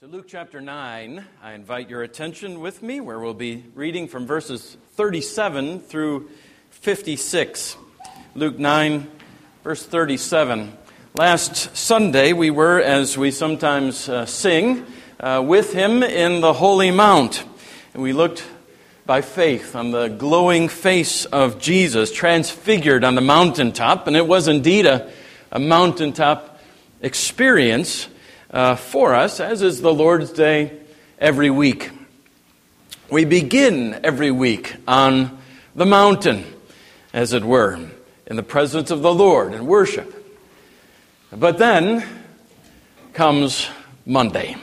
To Luke chapter 9, I invite your attention with me, where we'll be reading from verses 37 through 56. Luke 9, verse 37. Last Sunday, we were, as we sometimes uh, sing, uh, with him in the Holy Mount. And we looked by faith on the glowing face of Jesus transfigured on the mountaintop. And it was indeed a, a mountaintop experience uh, for us, as is the Lord's Day every week. We begin every week on the mountain, as it were, in the presence of the Lord in worship. But then comes Monday.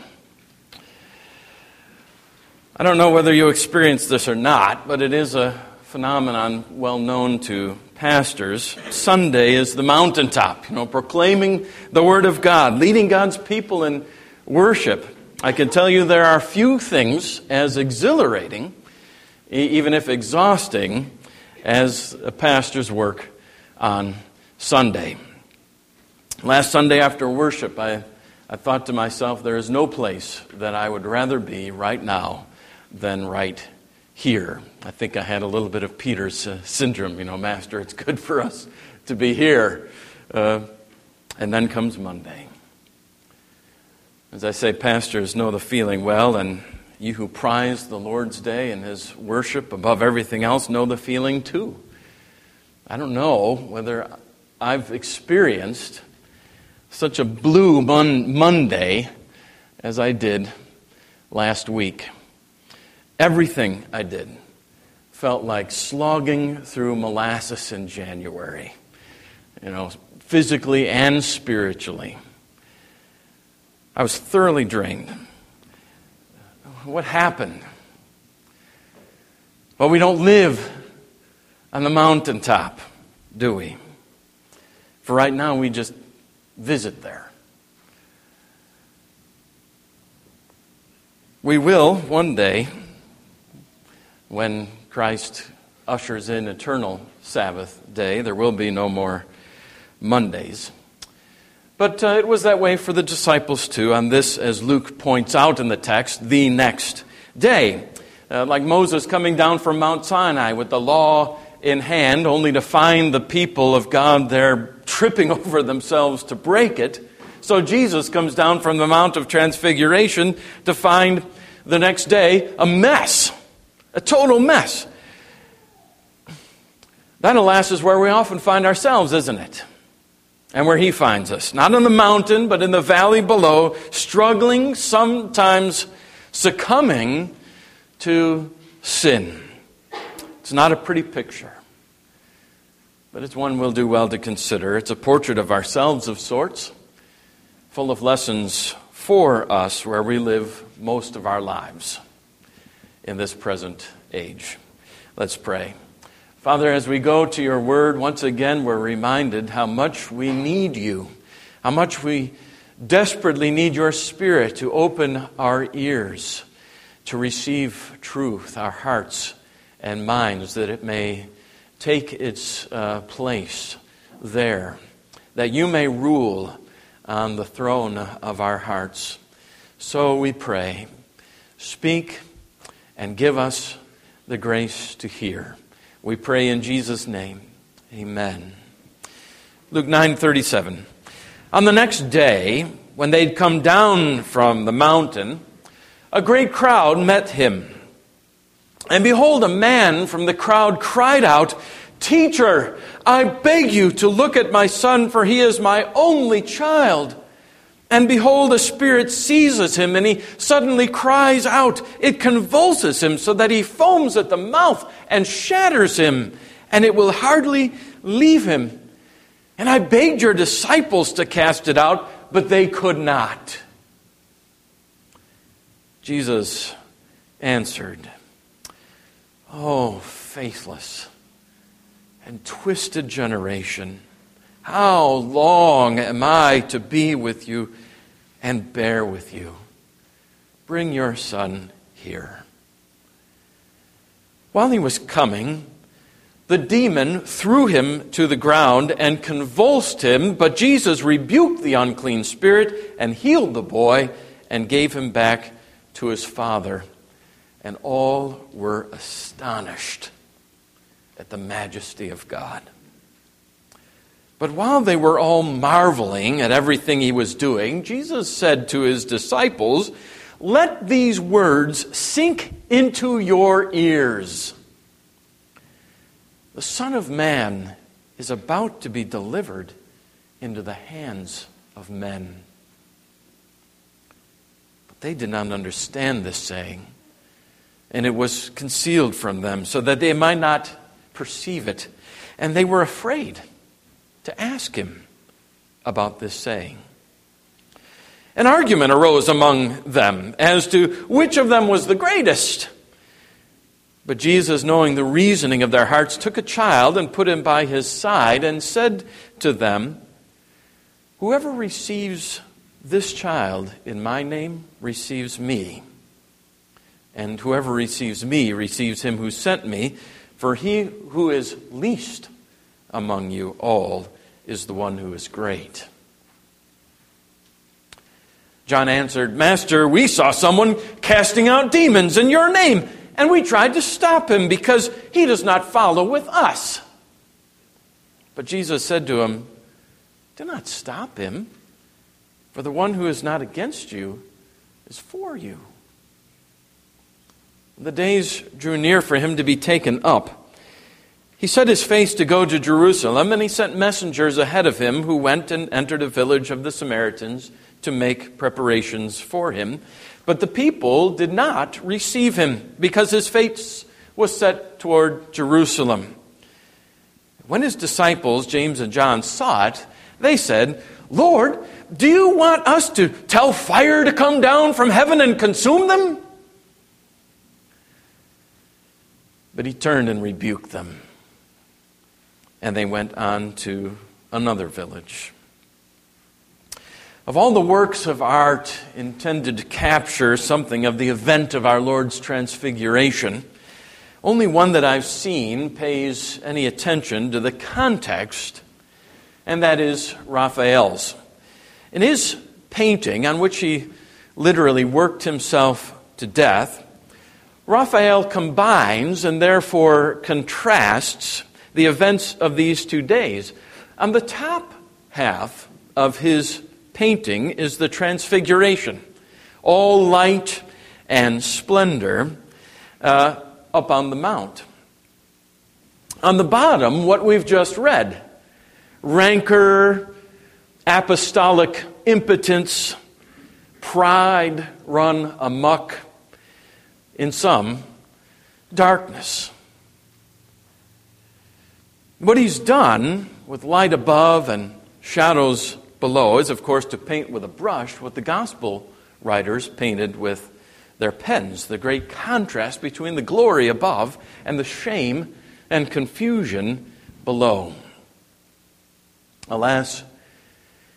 I don't know whether you experience this or not, but it is a phenomenon well known to pastors. Sunday is the mountaintop, you know, proclaiming the Word of God, leading God's people in worship. I can tell you there are few things as exhilarating, even if exhausting, as a pastor's work on Sunday. Last Sunday after worship, I, I thought to myself, there is no place that I would rather be right now than right here. I think I had a little bit of Peter's uh, syndrome, you know, Master, it's good for us to be here. Uh, and then comes Monday. As I say, pastors know the feeling well, and you who prize the Lord's Day and His worship above everything else know the feeling too. I don't know whether I've experienced such a blue mon- Monday as I did last week. Everything I did felt like slogging through molasses in January, you know, physically and spiritually. I was thoroughly drained. What happened? Well, we don't live on the mountaintop, do we? For right now, we just visit there. We will one day when Christ ushers in eternal Sabbath day. There will be no more Mondays. But uh, it was that way for the disciples too, on this, as Luke points out in the text, the next day. Uh, like Moses coming down from Mount Sinai with the law in hand, only to find the people of God there tripping over themselves to break it. So Jesus comes down from the Mount of Transfiguration to find the next day a mess a total mess. That, alas, is where we often find ourselves, isn't it? And where He finds us. Not on the mountain, but in the valley below, struggling, sometimes succumbing to sin. It's not a pretty picture, but it's one we'll do well to consider. It's a portrait of ourselves of sorts, full of lessons for us where we live most of our lives in this present age. Let's pray. Father, as we go to your word, once again we're reminded how much we need you, how much we desperately need your spirit to open our ears to receive truth, our hearts and minds, that it may take its uh, place there, that you may rule on the throne of our hearts. So we pray. Speak and give us the grace to hear. We pray in Jesus' name. Amen. Luke 9:37. On the next day, when they'd come down from the mountain, a great crowd met him. And behold, a man from the crowd cried out, Teacher, I beg you to look at my son, for he is my only child. And behold, a spirit seizes him, and he suddenly cries out. It convulses him so that he foams at the mouth and shatters him, and it will hardly leave him. And I begged your disciples to cast it out, but they could not. Jesus answered, Oh, faithless and twisted generation. How long am I to be with you and bear with you? Bring your son here. While he was coming, the demon threw him to the ground and convulsed him, but Jesus rebuked the unclean spirit and healed the boy, and gave him back to his father. And all were astonished at the majesty of God. But while they were all marveling at everything he was doing, Jesus said to his disciples, Let these words sink into your ears. The Son of Man is about to be delivered into the hands of men. But they did not understand this saying, and it was concealed from them so that they might not perceive it. And they were afraid to ask him about this saying. An argument arose among them as to which of them was the greatest. But Jesus, knowing the reasoning of their hearts, took a child and put him by his side and said to them, Whoever receives this child in my name receives me. And whoever receives me receives him who sent me. For he who is least among you all is the one who is great. John answered, Master, we saw someone casting out demons in your name, and we tried to stop him because he does not follow with us. But Jesus said to him, Do not stop him, for the one who is not against you is for you. The days drew near for him to be taken up. He set his face to go to Jerusalem, and he sent messengers ahead of him who went and entered a village of the Samaritans to make preparations for him. But the people did not receive him because his face was set toward Jerusalem. When his disciples, James and John, saw it, they said, Lord, do you want us to tell fire to come down from heaven and consume them? But he turned and rebuked them and they went on to another village. Of all the works of art intended to capture something of the event of our Lord's transfiguration, only one that I've seen pays any attention to the context, and that is Raphael's. In his painting, on which he literally worked himself to death, Raphael combines and therefore contrasts the events of these two days. On the top half of his painting is the Transfiguration, all light and splendor uh, up on the mount. On the bottom, what we've just read rancor, apostolic impotence, pride run amuck, in some, darkness. What he's done with light above and shadows below is, of course, to paint with a brush what the gospel writers painted with their pens the great contrast between the glory above and the shame and confusion below. Alas,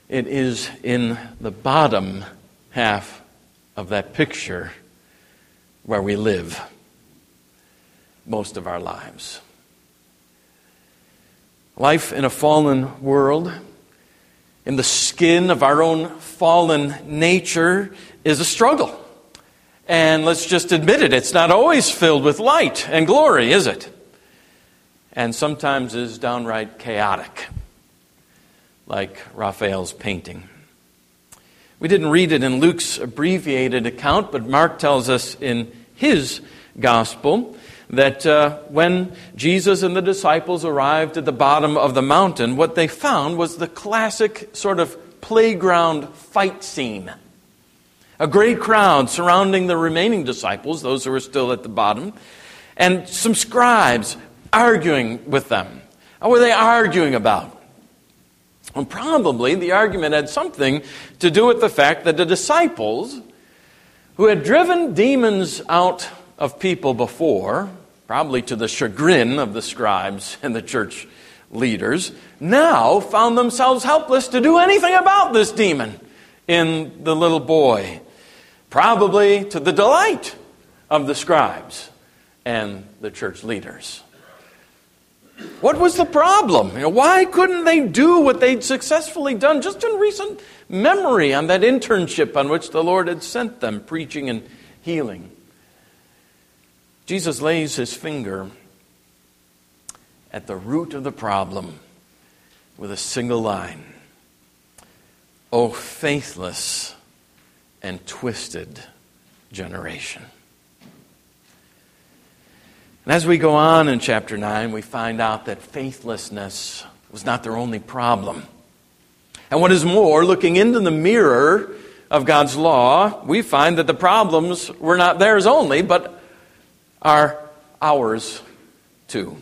it is in the bottom half of that picture where we live most of our lives. Life in a fallen world, in the skin of our own fallen nature, is a struggle. And let's just admit it, it's not always filled with light and glory, is it? And sometimes is downright chaotic, like Raphael's painting. We didn't read it in Luke's abbreviated account, but Mark tells us in his gospel that uh, when Jesus and the disciples arrived at the bottom of the mountain, what they found was the classic sort of playground fight scene. A great crowd surrounding the remaining disciples, those who were still at the bottom, and some scribes arguing with them. What were they arguing about? Well, probably the argument had something to do with the fact that the disciples, who had driven demons out of people before, probably to the chagrin of the scribes and the church leaders, now found themselves helpless to do anything about this demon in the little boy, probably to the delight of the scribes and the church leaders. What was the problem? You know, why couldn't they do what they'd successfully done just in recent memory on that internship on which the Lord had sent them, preaching and healing? Jesus lays his finger at the root of the problem with a single line O faithless and twisted generation. And as we go on in chapter 9, we find out that faithlessness was not their only problem. And what is more, looking into the mirror of God's law, we find that the problems were not theirs only, but are ours too.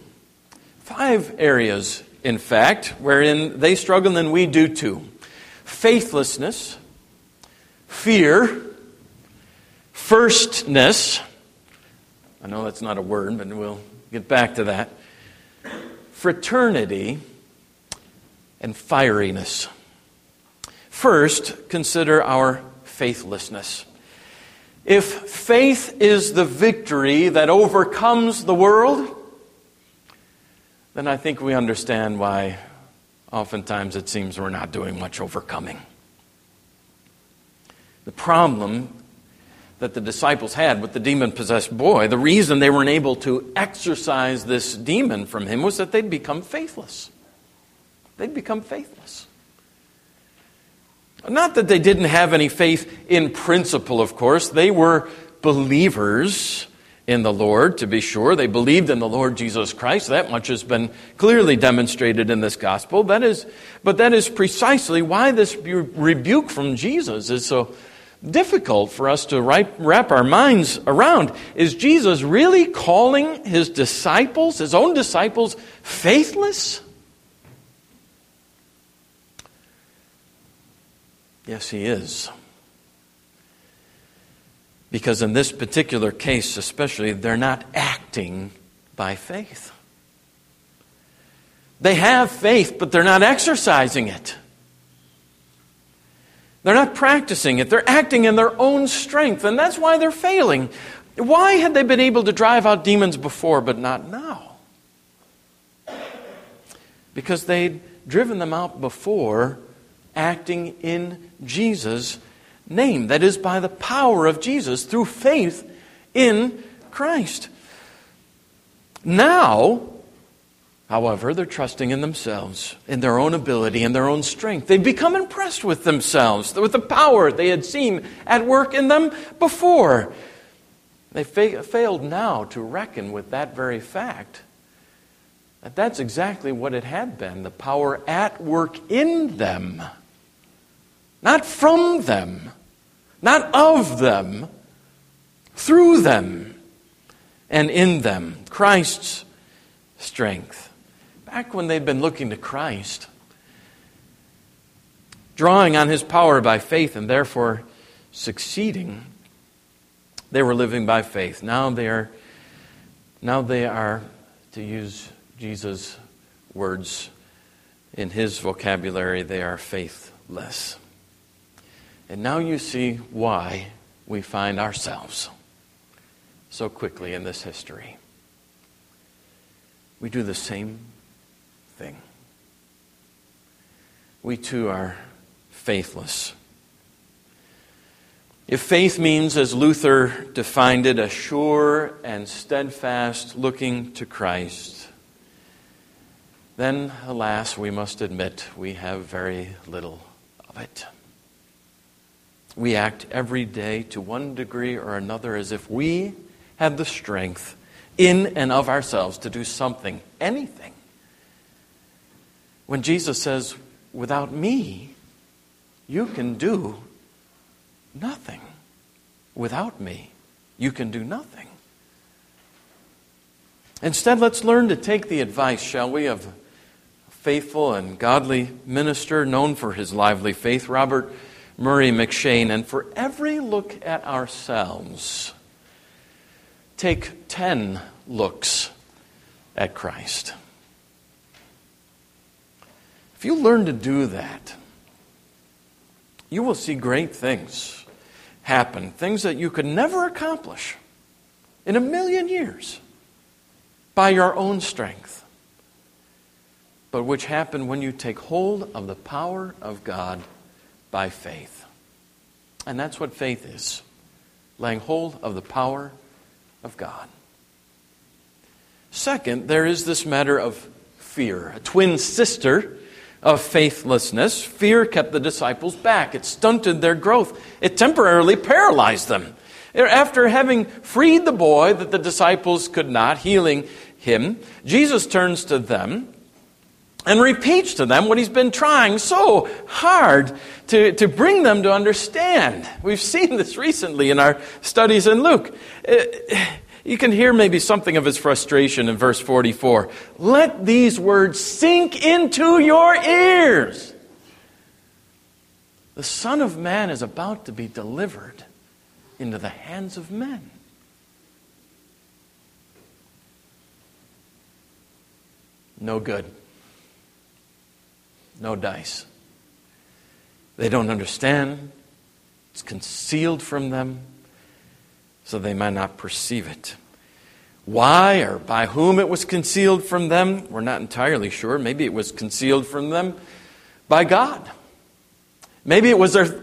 Five areas, in fact, wherein they struggle and we do too faithlessness, fear, firstness. I know that's not a word, but we'll get back to that. Fraternity and fieriness. First, consider our faithlessness. If faith is the victory that overcomes the world, then I think we understand why oftentimes it seems we're not doing much overcoming. The problem that the disciples had with the demon possessed boy, the reason they weren't able to exorcise this demon from him was that they'd become faithless. They'd become faithless. Not that they didn't have any faith in principle, of course. They were believers in the Lord, to be sure. They believed in the Lord Jesus Christ. That much has been clearly demonstrated in this gospel. That is, but that is precisely why this rebuke from Jesus is so difficult for us to wrap our minds around. Is Jesus really calling his disciples, his own disciples, faithless? Yes, he is. Because in this particular case, especially, they're not acting by faith. They have faith, but they're not exercising it. They're not practicing it. They're acting in their own strength, and that's why they're failing. Why had they been able to drive out demons before, but not now? Because they'd driven them out before acting in Jesus' name. That is, by the power of Jesus through faith in Christ. Now, however, they're trusting in themselves, in their own ability, in their own strength. They've become impressed with themselves, with the power they had seen at work in them before. They fa- failed now to reckon with that very fact. That that's exactly what it had been the power at work in them, not from them not of them, through them and in them. Christ's strength. Back when they'd been looking to Christ, drawing on his power by faith and therefore succeeding, they were living by faith. Now they are, now they are to use Jesus' words in his vocabulary, they are faithless. And now you see why we find ourselves so quickly in this history. We do the same thing. We too are faithless. If faith means, as Luther defined it, a sure and steadfast looking to Christ, then, alas, we must admit we have very little of it we act every day to one degree or another as if we had the strength in and of ourselves to do something, anything. When Jesus says, without me, you can do nothing. Without me, you can do nothing. Instead, let's learn to take the advice, shall we, of a faithful and godly minister known for his lively faith, Robert Murray M'Cheyne, and for every look at ourselves, take 10 looks at Christ. If you learn to do that, you will see great things happen, things that you could never accomplish in a million years by your own strength. but which happen when you take hold of the power of God by faith. And that's what faith is laying hold of the power of God. Second, there is this matter of fear, a twin sister of faithlessness. Fear kept the disciples back, it stunted their growth, it temporarily paralyzed them. After having freed the boy that the disciples could not, healing him, Jesus turns to them and repeats to them what he's been trying so hard to, to bring them to understand. We've seen this recently in our studies in Luke. Uh, you can hear maybe something of his frustration in verse 44. Let these words sink into your ears. The Son of Man is about to be delivered into the hands of men. No good. No dice. They don't understand. It's concealed from them, so they might not perceive it. Why or by whom it was concealed from them, we're not entirely sure. Maybe it was concealed from them by God. Maybe it was their, you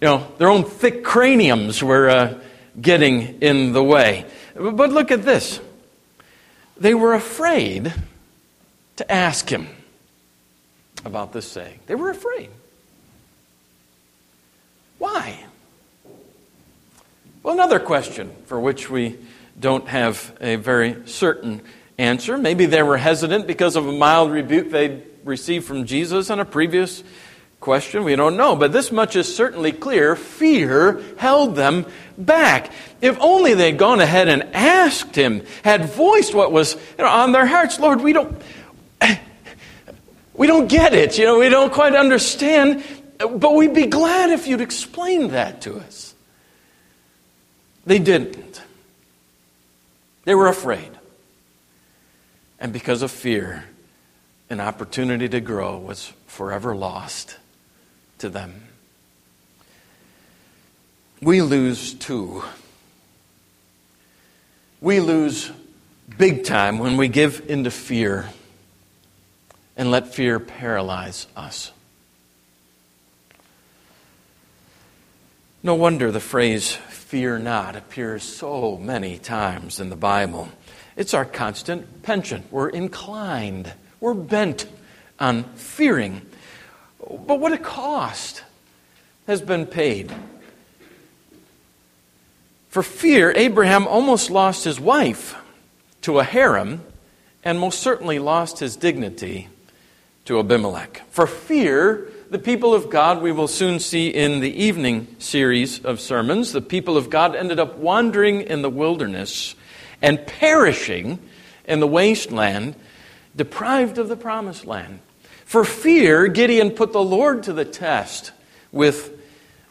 know, their own thick craniums were uh, getting in the way. But look at this. They were afraid to ask him about this saying. They were afraid. Why? Well, another question for which we don't have a very certain answer. Maybe they were hesitant because of a mild rebuke they'd received from Jesus on a previous question. We don't know. But this much is certainly clear. Fear held them back. If only they'd gone ahead and asked him, had voiced what was you know, on their hearts, Lord, we don't we don't get it. You know, we don't quite understand. But we'd be glad if you'd explain that to us. They didn't. They were afraid. And because of fear, an opportunity to grow was forever lost to them. We lose too. We lose big time when we give into fear and let fear paralyze us. No wonder the phrase fear not appears so many times in the Bible. It's our constant penchant. We're inclined, we're bent on fearing. But what a cost has been paid. For fear, Abraham almost lost his wife to a harem and most certainly lost his dignity to Abimelech. For fear, the people of God, we will soon see in the evening series of sermons, the people of God ended up wandering in the wilderness and perishing in the wasteland, deprived of the promised land. For fear, Gideon put the Lord to the test with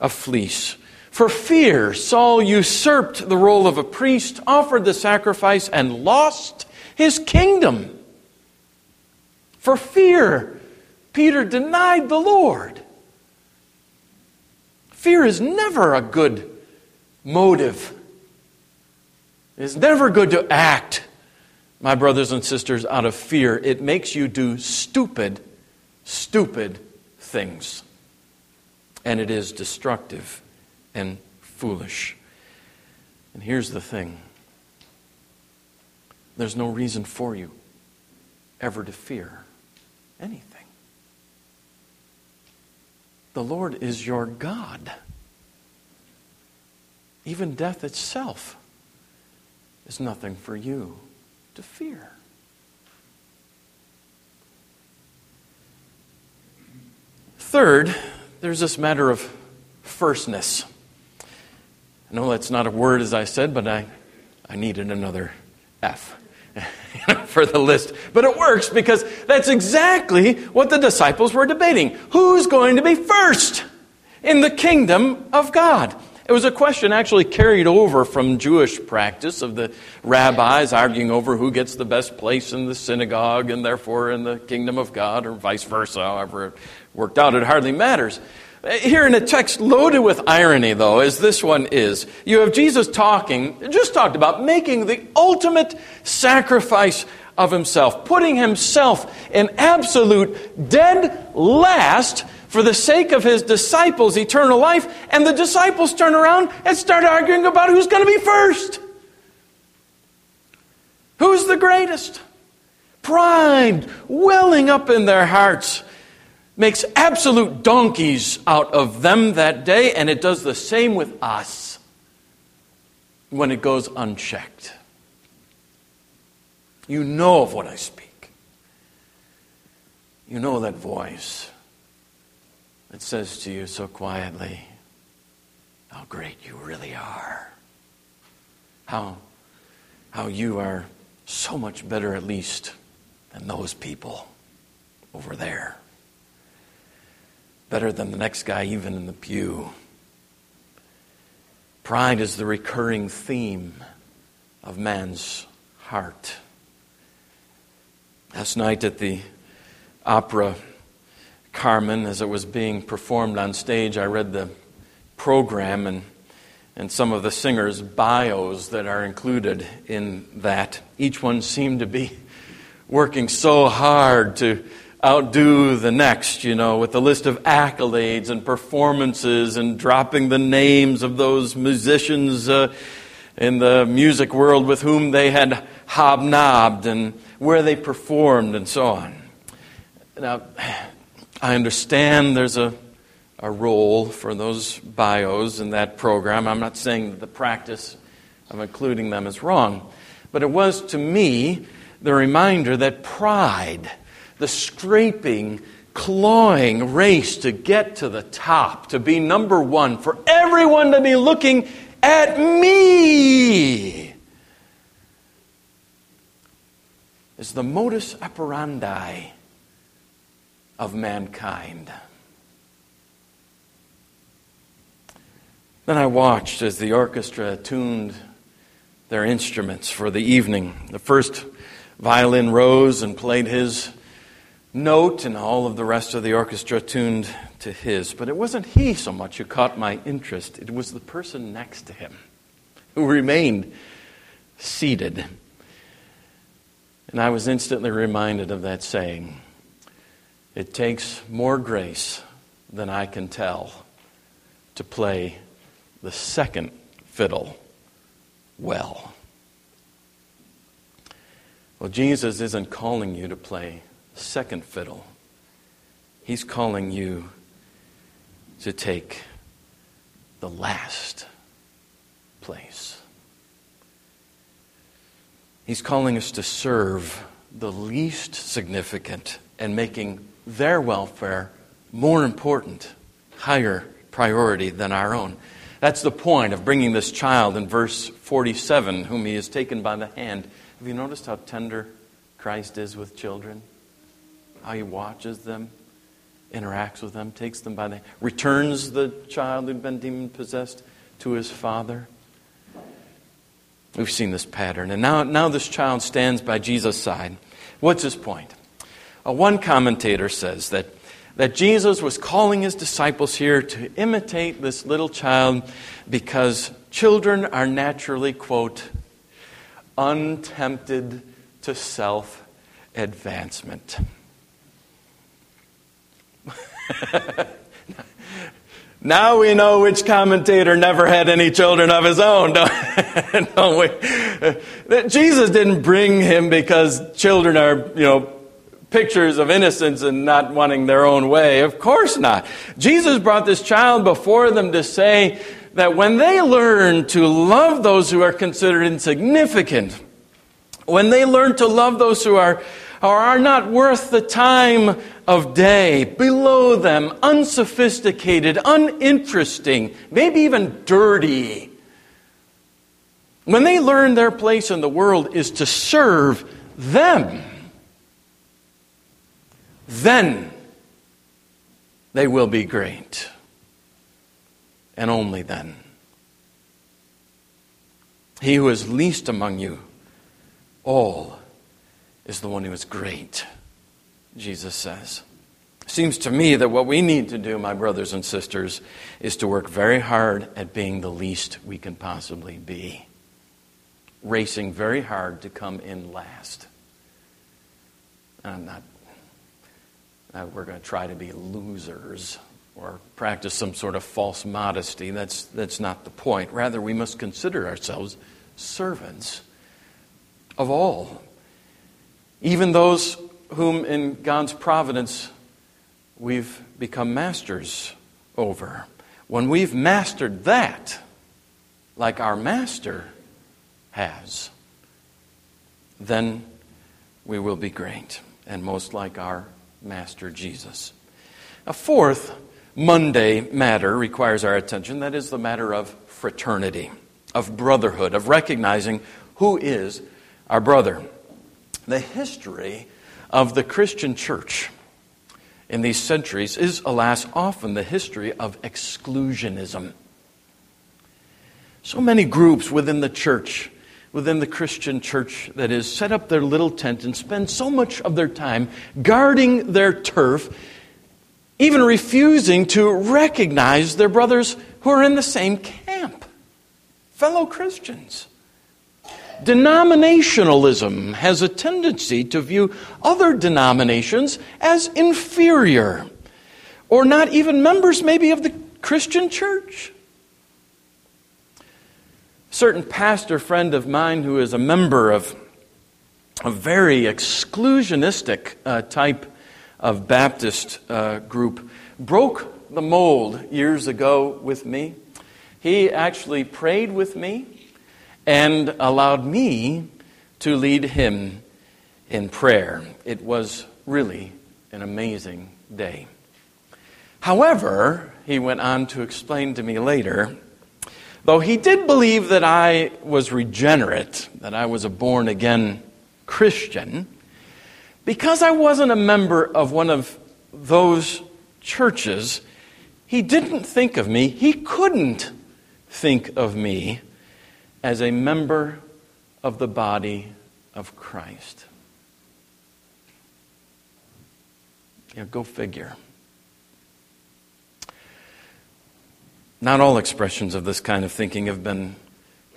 a fleece. For fear, Saul usurped the role of a priest, offered the sacrifice, and lost his kingdom. For fear, Peter denied the Lord. Fear is never a good motive. It is never good to act, my brothers and sisters, out of fear. It makes you do stupid, stupid things. And it is destructive and foolish. And here's the thing there's no reason for you ever to fear anything. The Lord is your God. Even death itself is nothing for you to fear. Third, there's this matter of firstness. I know that's not a word, as I said, but I, I needed another F. for the list. But it works because that's exactly what the disciples were debating. Who's going to be first in the kingdom of God? It was a question actually carried over from Jewish practice of the rabbis arguing over who gets the best place in the synagogue and therefore in the kingdom of God, or vice versa, however it worked out. It hardly matters. Here in a text loaded with irony, though, as this one is, you have Jesus talking, just talked about making the ultimate sacrifice of himself, putting himself in absolute dead last for the sake of his disciples' eternal life. And the disciples turn around and start arguing about who's going to be first. Who's the greatest? Pride welling up in their hearts makes absolute donkeys out of them that day, and it does the same with us when it goes unchecked. You know of what I speak. You know that voice that says to you so quietly, How great you really are. How, how you are so much better, at least, than those people over there. Better than the next guy, even in the pew. Pride is the recurring theme of man's heart. Last night at the opera Carmen, as it was being performed on stage, I read the program and, and some of the singers' bios that are included in that. Each one seemed to be working so hard to outdo the next, you know, with a list of accolades and performances and dropping the names of those musicians uh, in the music world with whom they had hobnobbed and where they performed and so on. Now, I understand there's a, a role for those bios in that program. I'm not saying that the practice of including them is wrong, but it was to me the reminder that pride, the scraping, clawing race to get to the top, to be number one, for everyone to be looking at me, is the modus operandi of mankind. Then I watched as the orchestra tuned their instruments for the evening. The first violin rose and played his note, and all of the rest of the orchestra tuned to his. But it wasn't he so much who caught my interest, it was the person next to him who remained seated. And I was instantly reminded of that saying it takes more grace than I can tell to play the second fiddle well. Well, Jesus isn't calling you to play second fiddle. He's calling you to take the last place. He's calling us to serve the least significant and making their welfare more important, higher priority than our own. That's the point of bringing this child in verse 47, whom he has taken by the hand. Have you noticed how tender Christ is with children? How he watches them, interacts with them, takes them by the returns the child who'd been demon possessed to his father. We've seen this pattern. And now, now this child stands by Jesus' side. What's his point? Uh, one commentator says that, that Jesus was calling his disciples here to imitate this little child because children are naturally, quote, untempted to self advancement. now we know which commentator never had any children of his own, don't, don't we? Jesus didn't bring him because children are, you know, pictures of innocence and not wanting their own way. Of course not. Jesus brought this child before them to say that when they learn to love those who are considered insignificant, when they learn to love those who are, are not worth the time of day, below them, unsophisticated, uninteresting, maybe even dirty, when they learn their place in the world is to serve them, then they will be great. And only then. He who is least among you all is the one who is great, Jesus says. Seems to me that what we need to do, my brothers and sisters, is to work very hard at being the least we can possibly be. Racing very hard to come in last I'm not, uh, we're going to try to be losers or practice some sort of false modesty. That's, that's not the point. Rather, we must consider ourselves servants of all, even those whom in God's providence we've become masters over. When we've mastered that, like our master has, then we will be great and most like our master Jesus. A fourth Monday matter requires our attention that is the matter of fraternity, of brotherhood, of recognizing who is our brother. The history of the Christian church in these centuries is, alas, often the history of exclusionism. So many groups within the church, within the Christian church, that is, set up their little tent and spend so much of their time guarding their turf, even refusing to recognize their brothers who are in the same camp, fellow Christians. Denominationalism has a tendency to view other denominations as inferior, or not even members, maybe, of the Christian church. A certain pastor friend of mine who is a member of a very exclusionistic uh, type of Baptist uh, group broke the mold years ago with me. He actually prayed with me and allowed me to lead him in prayer. It was really an amazing day. However, he went on to explain to me later, though he did believe that I was regenerate, that I was a born again Christian, because I wasn't a member of one of those churches, he didn't think of me, he couldn't think of me as a member of the body of Christ. Yeah, go figure. Not all expressions of this kind of thinking have been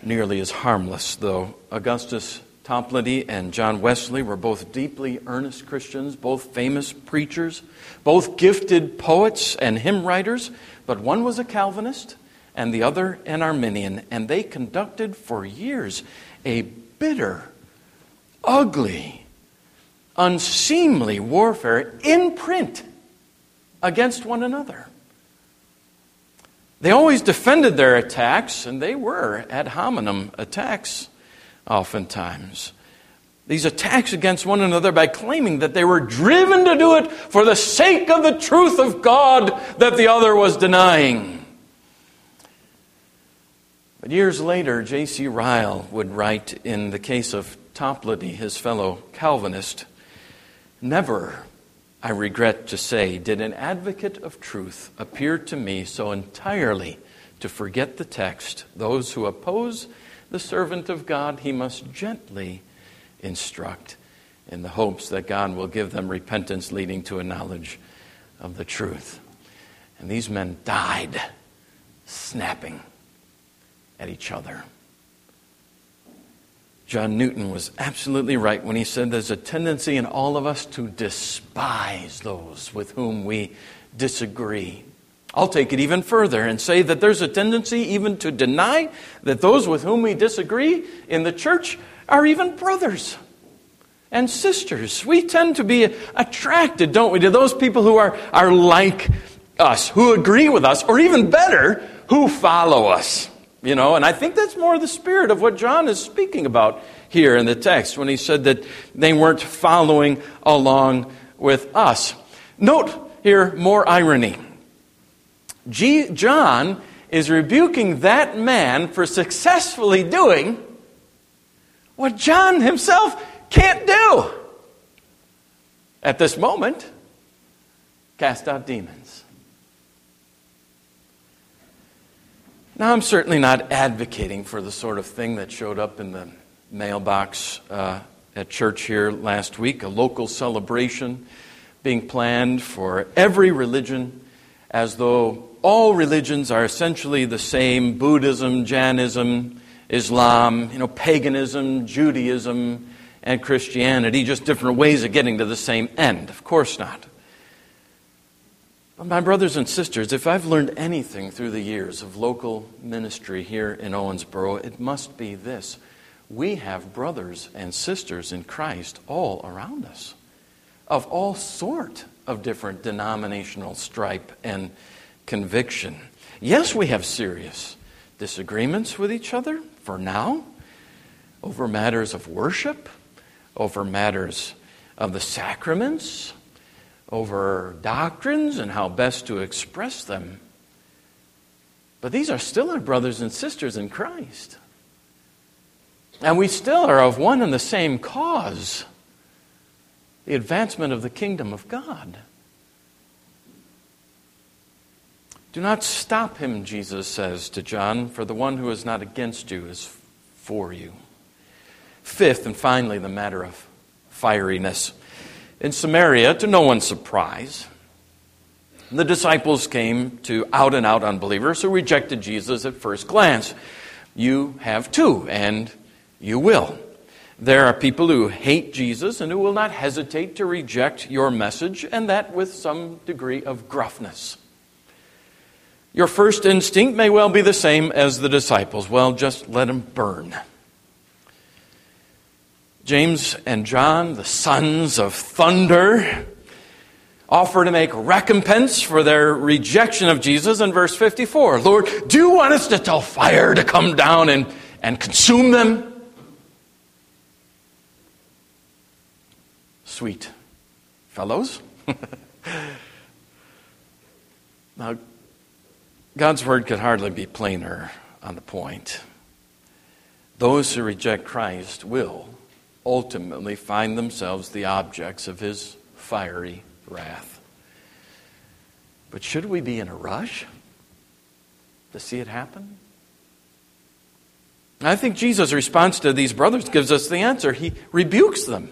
nearly as harmless, though. Augustus Toplady and John Wesley were both deeply earnest Christians, both famous preachers, both gifted poets and hymn writers, but one was a Calvinist and the other an Arminian, and they conducted for years a bitter, ugly, unseemly warfare in print against one another. They always defended their attacks, and they were ad hominem attacks oftentimes. These attacks against one another by claiming that they were driven to do it for the sake of the truth of God that the other was denying. But years later, J.C. Ryle would write in the case of Toplady, his fellow Calvinist, Never, I regret to say, did an advocate of truth appear to me so entirely to forget the text, those who oppose the servant of God, he must gently instruct in the hopes that God will give them repentance leading to a knowledge of the truth. And these men died snapping at each other. John Newton was absolutely right when he said there's a tendency in all of us to despise those with whom we disagree. I'll take it even further and say that there's a tendency even to deny that those with whom we disagree in the church are even brothers and sisters. We tend to be attracted, don't we, to those people who are, are like us, who agree with us, or even better, who follow us. You know, and I think that's more the spirit of what John is speaking about here in the text when he said that they weren't following along with us. Note here more irony. G- John is rebuking that man for successfully doing what John himself can't do at this moment cast out demons. Now, I'm certainly not advocating for the sort of thing that showed up in the mailbox uh, at church here last week a local celebration being planned for every religion as though all religions are essentially the same Buddhism, Jainism, Islam, you know, paganism, Judaism, and Christianity, just different ways of getting to the same end. Of course not. My brothers and sisters, if I've learned anything through the years of local ministry here in Owensboro, it must be this. We have brothers and sisters in Christ all around us of all sort of different denominational stripe and conviction. Yes, we have serious disagreements with each other for now over matters of worship, over matters of the sacraments, over doctrines and how best to express them. But these are still our brothers and sisters in Christ. And we still are of one and the same cause the advancement of the kingdom of God. Do not stop him, Jesus says to John, for the one who is not against you is for you. Fifth and finally, the matter of fieriness. In Samaria, to no one's surprise, the disciples came to out and out unbelievers who rejected Jesus at first glance. You have too, and you will. There are people who hate Jesus and who will not hesitate to reject your message, and that with some degree of gruffness. Your first instinct may well be the same as the disciples. Well, just let them burn. James and John, the sons of thunder, offer to make recompense for their rejection of Jesus in verse 54. Lord, do you want us to tell fire to come down and, and consume them? sweet fellows. now, God's word could hardly be plainer on the point. Those who reject Christ will ultimately find themselves the objects of his fiery wrath. But should we be in a rush to see it happen? I think Jesus' response to these brothers gives us the answer. He rebukes them.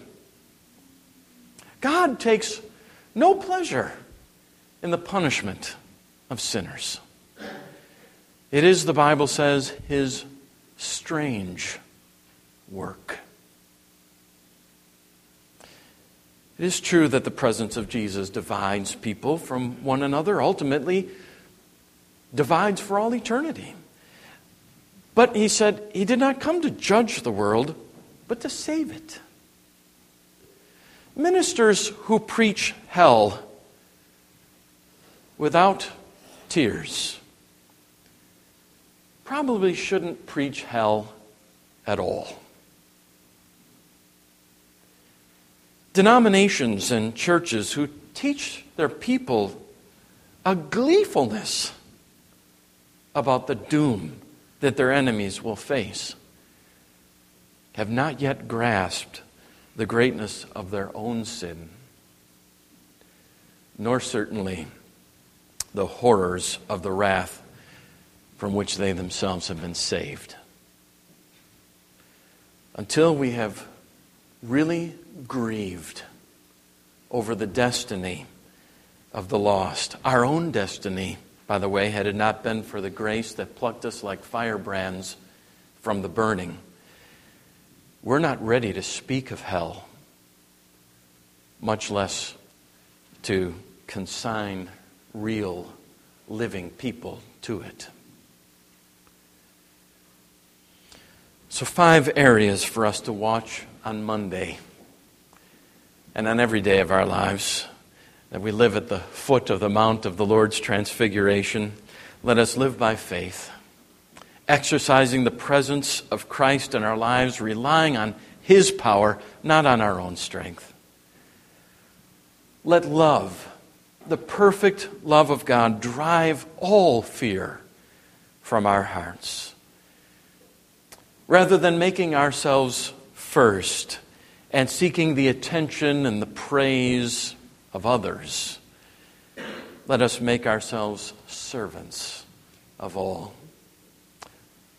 God takes no pleasure in the punishment of sinners. It is, the Bible says, his strange work. It is true that the presence of Jesus divides people from one another, ultimately, divides for all eternity. But he said he did not come to judge the world, but to save it. Ministers who preach hell without tears probably shouldn't preach hell at all. Denominations and churches who teach their people a gleefulness about the doom that their enemies will face have not yet grasped the greatness of their own sin, nor certainly the horrors of the wrath from which they themselves have been saved. Until we have really grieved over the destiny of the lost, our own destiny, by the way, had it not been for the grace that plucked us like firebrands from the burning we're not ready to speak of hell, much less to consign real living people to it. So, five areas for us to watch on Monday and on every day of our lives that we live at the foot of the Mount of the Lord's Transfiguration. Let us live by faith exercising the presence of Christ in our lives, relying on His power, not on our own strength. Let love, the perfect love of God, drive all fear from our hearts. Rather than making ourselves first and seeking the attention and the praise of others, let us make ourselves servants of all.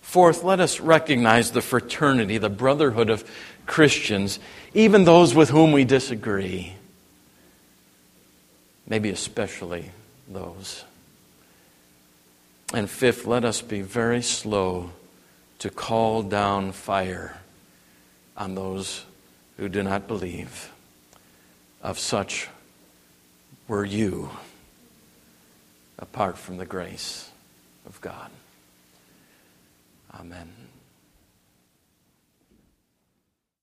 Fourth, let us recognize the fraternity, the brotherhood of Christians, even those with whom we disagree. Maybe especially those. And fifth, let us be very slow to call down fire on those who do not believe. Of such were you apart from the grace of God. Amen.